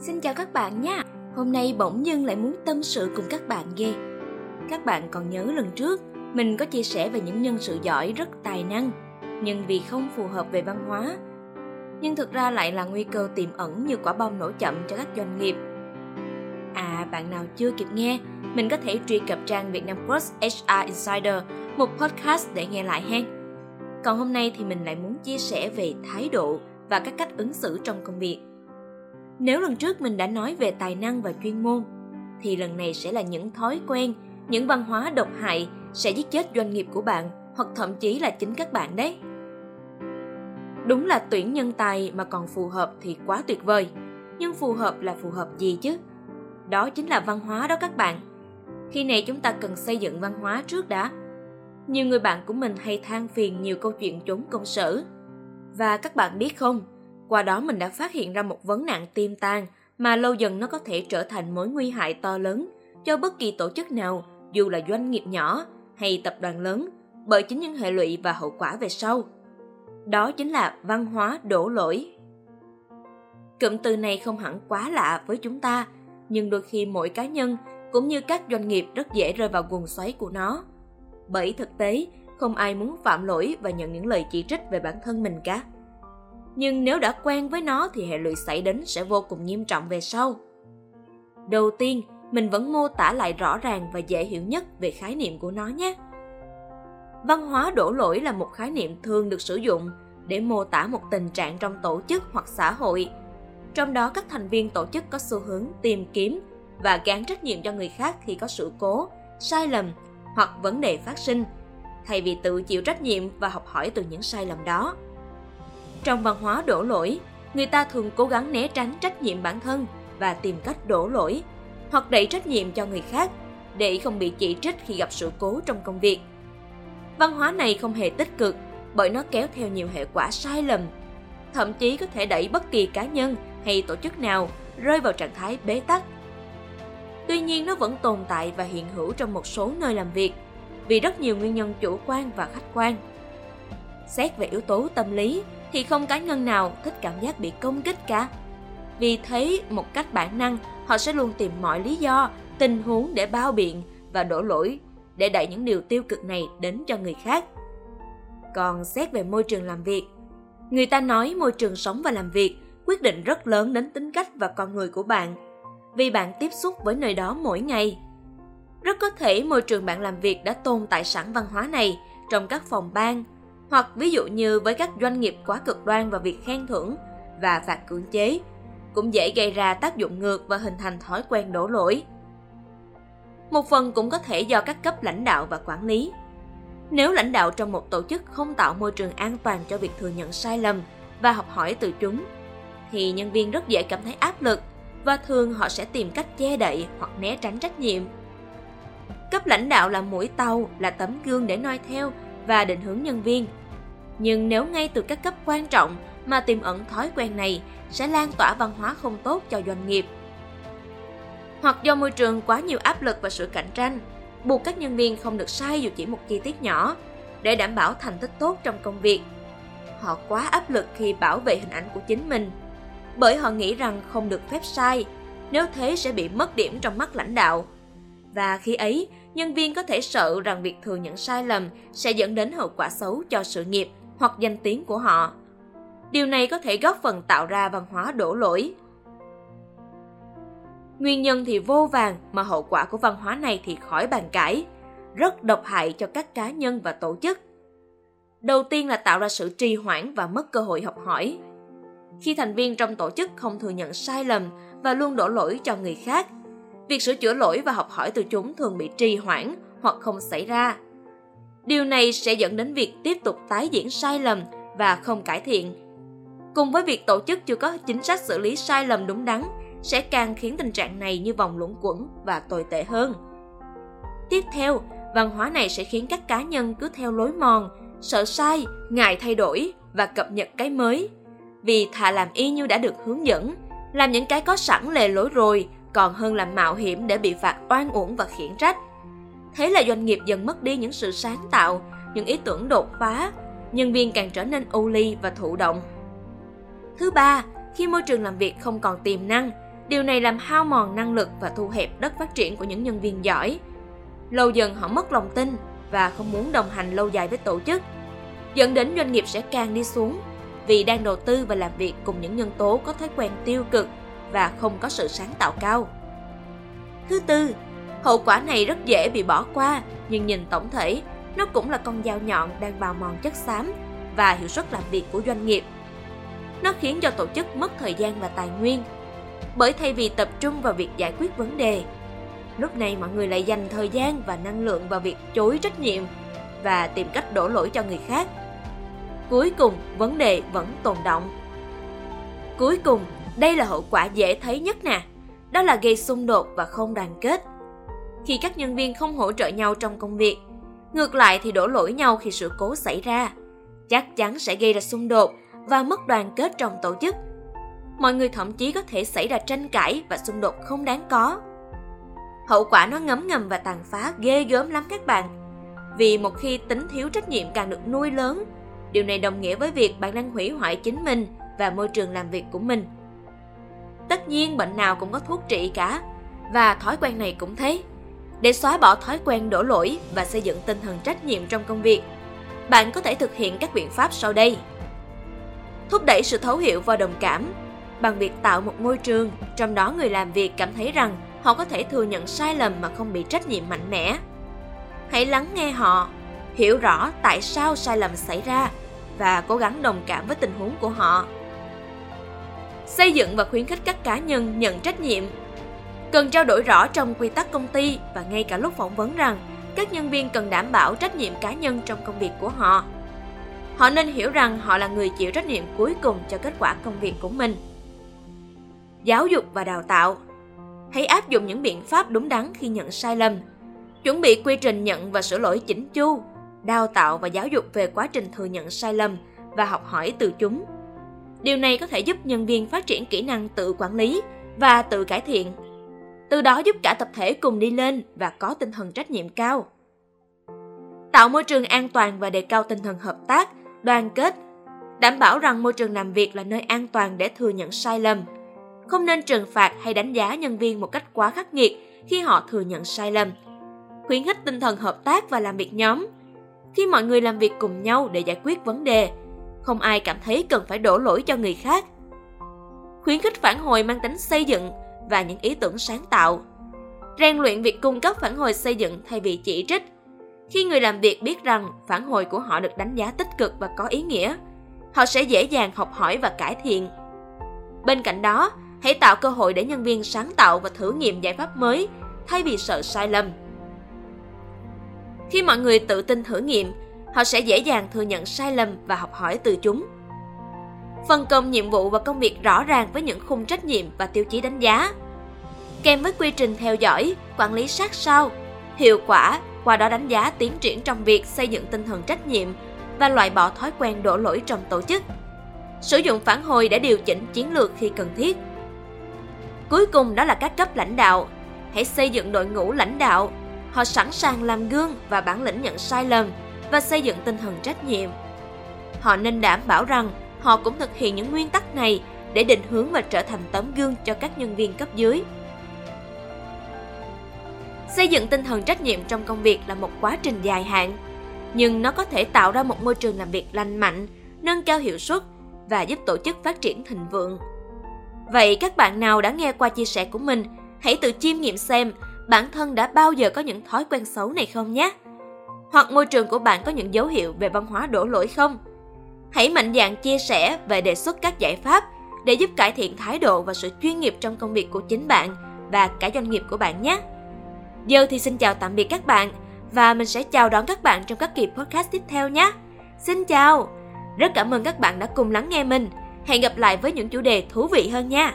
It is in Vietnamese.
Xin chào các bạn nha. Hôm nay bỗng dưng lại muốn tâm sự cùng các bạn ghê. Các bạn còn nhớ lần trước mình có chia sẻ về những nhân sự giỏi rất tài năng nhưng vì không phù hợp về văn hóa nhưng thực ra lại là nguy cơ tiềm ẩn như quả bom nổ chậm cho các doanh nghiệp. À, bạn nào chưa kịp nghe, mình có thể truy cập trang Vietnam Cross HR Insider, một podcast để nghe lại hen. Còn hôm nay thì mình lại muốn chia sẻ về thái độ và các cách ứng xử trong công việc. Nếu lần trước mình đã nói về tài năng và chuyên môn, thì lần này sẽ là những thói quen, những văn hóa độc hại sẽ giết chết doanh nghiệp của bạn hoặc thậm chí là chính các bạn đấy. Đúng là tuyển nhân tài mà còn phù hợp thì quá tuyệt vời. Nhưng phù hợp là phù hợp gì chứ? Đó chính là văn hóa đó các bạn. Khi này chúng ta cần xây dựng văn hóa trước đã. Nhiều người bạn của mình hay than phiền nhiều câu chuyện trốn công sở. Và các bạn biết không, qua đó mình đã phát hiện ra một vấn nạn tiêm tan mà lâu dần nó có thể trở thành mối nguy hại to lớn cho bất kỳ tổ chức nào, dù là doanh nghiệp nhỏ hay tập đoàn lớn, bởi chính những hệ lụy và hậu quả về sau. Đó chính là văn hóa đổ lỗi. Cụm từ này không hẳn quá lạ với chúng ta, nhưng đôi khi mỗi cá nhân cũng như các doanh nghiệp rất dễ rơi vào guồng xoáy của nó. Bởi thực tế, không ai muốn phạm lỗi và nhận những lời chỉ trích về bản thân mình cả nhưng nếu đã quen với nó thì hệ lụy xảy đến sẽ vô cùng nghiêm trọng về sau. Đầu tiên, mình vẫn mô tả lại rõ ràng và dễ hiểu nhất về khái niệm của nó nhé. Văn hóa đổ lỗi là một khái niệm thường được sử dụng để mô tả một tình trạng trong tổ chức hoặc xã hội. Trong đó các thành viên tổ chức có xu hướng tìm kiếm và gán trách nhiệm cho người khác khi có sự cố, sai lầm hoặc vấn đề phát sinh, thay vì tự chịu trách nhiệm và học hỏi từ những sai lầm đó. Trong văn hóa đổ lỗi, người ta thường cố gắng né tránh trách nhiệm bản thân và tìm cách đổ lỗi hoặc đẩy trách nhiệm cho người khác để không bị chỉ trích khi gặp sự cố trong công việc. Văn hóa này không hề tích cực bởi nó kéo theo nhiều hệ quả sai lầm, thậm chí có thể đẩy bất kỳ cá nhân hay tổ chức nào rơi vào trạng thái bế tắc. Tuy nhiên nó vẫn tồn tại và hiện hữu trong một số nơi làm việc vì rất nhiều nguyên nhân chủ quan và khách quan. Xét về yếu tố tâm lý thì không cá nhân nào thích cảm giác bị công kích cả. Vì thế, một cách bản năng, họ sẽ luôn tìm mọi lý do, tình huống để bao biện và đổ lỗi để đẩy những điều tiêu cực này đến cho người khác. Còn xét về môi trường làm việc, người ta nói môi trường sống và làm việc quyết định rất lớn đến tính cách và con người của bạn, vì bạn tiếp xúc với nơi đó mỗi ngày. Rất có thể môi trường bạn làm việc đã tồn tại sẵn văn hóa này trong các phòng ban, hoặc ví dụ như với các doanh nghiệp quá cực đoan vào việc khen thưởng và phạt cưỡng chế, cũng dễ gây ra tác dụng ngược và hình thành thói quen đổ lỗi. Một phần cũng có thể do các cấp lãnh đạo và quản lý. Nếu lãnh đạo trong một tổ chức không tạo môi trường an toàn cho việc thừa nhận sai lầm và học hỏi từ chúng, thì nhân viên rất dễ cảm thấy áp lực và thường họ sẽ tìm cách che đậy hoặc né tránh trách nhiệm. Cấp lãnh đạo là mũi tàu, là tấm gương để noi theo và định hướng nhân viên – nhưng nếu ngay từ các cấp quan trọng mà tiềm ẩn thói quen này sẽ lan tỏa văn hóa không tốt cho doanh nghiệp. Hoặc do môi trường quá nhiều áp lực và sự cạnh tranh, buộc các nhân viên không được sai dù chỉ một chi tiết nhỏ để đảm bảo thành tích tốt trong công việc. Họ quá áp lực khi bảo vệ hình ảnh của chính mình, bởi họ nghĩ rằng không được phép sai, nếu thế sẽ bị mất điểm trong mắt lãnh đạo. Và khi ấy, nhân viên có thể sợ rằng việc thừa nhận sai lầm sẽ dẫn đến hậu quả xấu cho sự nghiệp hoặc danh tiếng của họ. Điều này có thể góp phần tạo ra văn hóa đổ lỗi. Nguyên nhân thì vô vàng mà hậu quả của văn hóa này thì khỏi bàn cãi, rất độc hại cho các cá nhân và tổ chức. Đầu tiên là tạo ra sự trì hoãn và mất cơ hội học hỏi. Khi thành viên trong tổ chức không thừa nhận sai lầm và luôn đổ lỗi cho người khác, việc sửa chữa lỗi và học hỏi từ chúng thường bị trì hoãn hoặc không xảy ra Điều này sẽ dẫn đến việc tiếp tục tái diễn sai lầm và không cải thiện. Cùng với việc tổ chức chưa có chính sách xử lý sai lầm đúng đắn sẽ càng khiến tình trạng này như vòng luẩn quẩn và tồi tệ hơn. Tiếp theo, văn hóa này sẽ khiến các cá nhân cứ theo lối mòn, sợ sai, ngại thay đổi và cập nhật cái mới. Vì thà làm y như đã được hướng dẫn, làm những cái có sẵn lề lối rồi còn hơn làm mạo hiểm để bị phạt oan uổng và khiển trách. Thế là doanh nghiệp dần mất đi những sự sáng tạo, những ý tưởng đột phá, nhân viên càng trở nên u ly và thụ động. Thứ ba, khi môi trường làm việc không còn tiềm năng, Điều này làm hao mòn năng lực và thu hẹp đất phát triển của những nhân viên giỏi. Lâu dần họ mất lòng tin và không muốn đồng hành lâu dài với tổ chức, dẫn đến doanh nghiệp sẽ càng đi xuống vì đang đầu tư và làm việc cùng những nhân tố có thói quen tiêu cực và không có sự sáng tạo cao. Thứ tư, hậu quả này rất dễ bị bỏ qua, nhưng nhìn tổng thể, nó cũng là con dao nhọn đang bào mòn chất xám và hiệu suất làm việc của doanh nghiệp. Nó khiến cho tổ chức mất thời gian và tài nguyên, bởi thay vì tập trung vào việc giải quyết vấn đề, lúc này mọi người lại dành thời gian và năng lượng vào việc chối trách nhiệm và tìm cách đổ lỗi cho người khác. Cuối cùng, vấn đề vẫn tồn động. Cuối cùng, đây là hậu quả dễ thấy nhất nè, đó là gây xung đột và không đoàn kết. Khi các nhân viên không hỗ trợ nhau trong công việc, ngược lại thì đổ lỗi nhau khi sự cố xảy ra, chắc chắn sẽ gây ra xung đột và mất đoàn kết trong tổ chức. Mọi người thậm chí có thể xảy ra tranh cãi và xung đột không đáng có. Hậu quả nó ngấm ngầm và tàn phá ghê gớm lắm các bạn. Vì một khi tính thiếu trách nhiệm càng được nuôi lớn, điều này đồng nghĩa với việc bạn đang hủy hoại chính mình và môi trường làm việc của mình. Tất nhiên bệnh nào cũng có thuốc trị cả, và thói quen này cũng thế. Để xóa bỏ thói quen đổ lỗi và xây dựng tinh thần trách nhiệm trong công việc, bạn có thể thực hiện các biện pháp sau đây. Thúc đẩy sự thấu hiểu và đồng cảm bằng việc tạo một môi trường trong đó người làm việc cảm thấy rằng họ có thể thừa nhận sai lầm mà không bị trách nhiệm mạnh mẽ. Hãy lắng nghe họ, hiểu rõ tại sao sai lầm xảy ra và cố gắng đồng cảm với tình huống của họ. Xây dựng và khuyến khích các cá nhân nhận trách nhiệm Cần trao đổi rõ trong quy tắc công ty và ngay cả lúc phỏng vấn rằng các nhân viên cần đảm bảo trách nhiệm cá nhân trong công việc của họ. Họ nên hiểu rằng họ là người chịu trách nhiệm cuối cùng cho kết quả công việc của mình. Giáo dục và đào tạo Hãy áp dụng những biện pháp đúng đắn khi nhận sai lầm. Chuẩn bị quy trình nhận và sửa lỗi chỉnh chu, đào tạo và giáo dục về quá trình thừa nhận sai lầm và học hỏi từ chúng. Điều này có thể giúp nhân viên phát triển kỹ năng tự quản lý và tự cải thiện từ đó giúp cả tập thể cùng đi lên và có tinh thần trách nhiệm cao. Tạo môi trường an toàn và đề cao tinh thần hợp tác, đoàn kết, đảm bảo rằng môi trường làm việc là nơi an toàn để thừa nhận sai lầm. Không nên trừng phạt hay đánh giá nhân viên một cách quá khắc nghiệt khi họ thừa nhận sai lầm. Khuyến khích tinh thần hợp tác và làm việc nhóm. Khi mọi người làm việc cùng nhau để giải quyết vấn đề, không ai cảm thấy cần phải đổ lỗi cho người khác. Khuyến khích phản hồi mang tính xây dựng và những ý tưởng sáng tạo. Rèn luyện việc cung cấp phản hồi xây dựng thay vì chỉ trích. Khi người làm việc biết rằng phản hồi của họ được đánh giá tích cực và có ý nghĩa, họ sẽ dễ dàng học hỏi và cải thiện. Bên cạnh đó, hãy tạo cơ hội để nhân viên sáng tạo và thử nghiệm giải pháp mới thay vì sợ sai lầm. Khi mọi người tự tin thử nghiệm, họ sẽ dễ dàng thừa nhận sai lầm và học hỏi từ chúng phân công nhiệm vụ và công việc rõ ràng với những khung trách nhiệm và tiêu chí đánh giá. Kèm với quy trình theo dõi, quản lý sát sao, hiệu quả, qua đó đánh giá tiến triển trong việc xây dựng tinh thần trách nhiệm và loại bỏ thói quen đổ lỗi trong tổ chức. Sử dụng phản hồi để điều chỉnh chiến lược khi cần thiết. Cuối cùng đó là các cấp lãnh đạo. Hãy xây dựng đội ngũ lãnh đạo. Họ sẵn sàng làm gương và bản lĩnh nhận sai lầm và xây dựng tinh thần trách nhiệm. Họ nên đảm bảo rằng họ cũng thực hiện những nguyên tắc này để định hướng và trở thành tấm gương cho các nhân viên cấp dưới. Xây dựng tinh thần trách nhiệm trong công việc là một quá trình dài hạn, nhưng nó có thể tạo ra một môi trường làm việc lành mạnh, nâng cao hiệu suất và giúp tổ chức phát triển thịnh vượng. Vậy các bạn nào đã nghe qua chia sẻ của mình, hãy tự chiêm nghiệm xem bản thân đã bao giờ có những thói quen xấu này không nhé. Hoặc môi trường của bạn có những dấu hiệu về văn hóa đổ lỗi không? Hãy mạnh dạn chia sẻ và đề xuất các giải pháp để giúp cải thiện thái độ và sự chuyên nghiệp trong công việc của chính bạn và cả doanh nghiệp của bạn nhé. Giờ thì xin chào tạm biệt các bạn và mình sẽ chào đón các bạn trong các kỳ podcast tiếp theo nhé. Xin chào! Rất cảm ơn các bạn đã cùng lắng nghe mình. Hẹn gặp lại với những chủ đề thú vị hơn nha.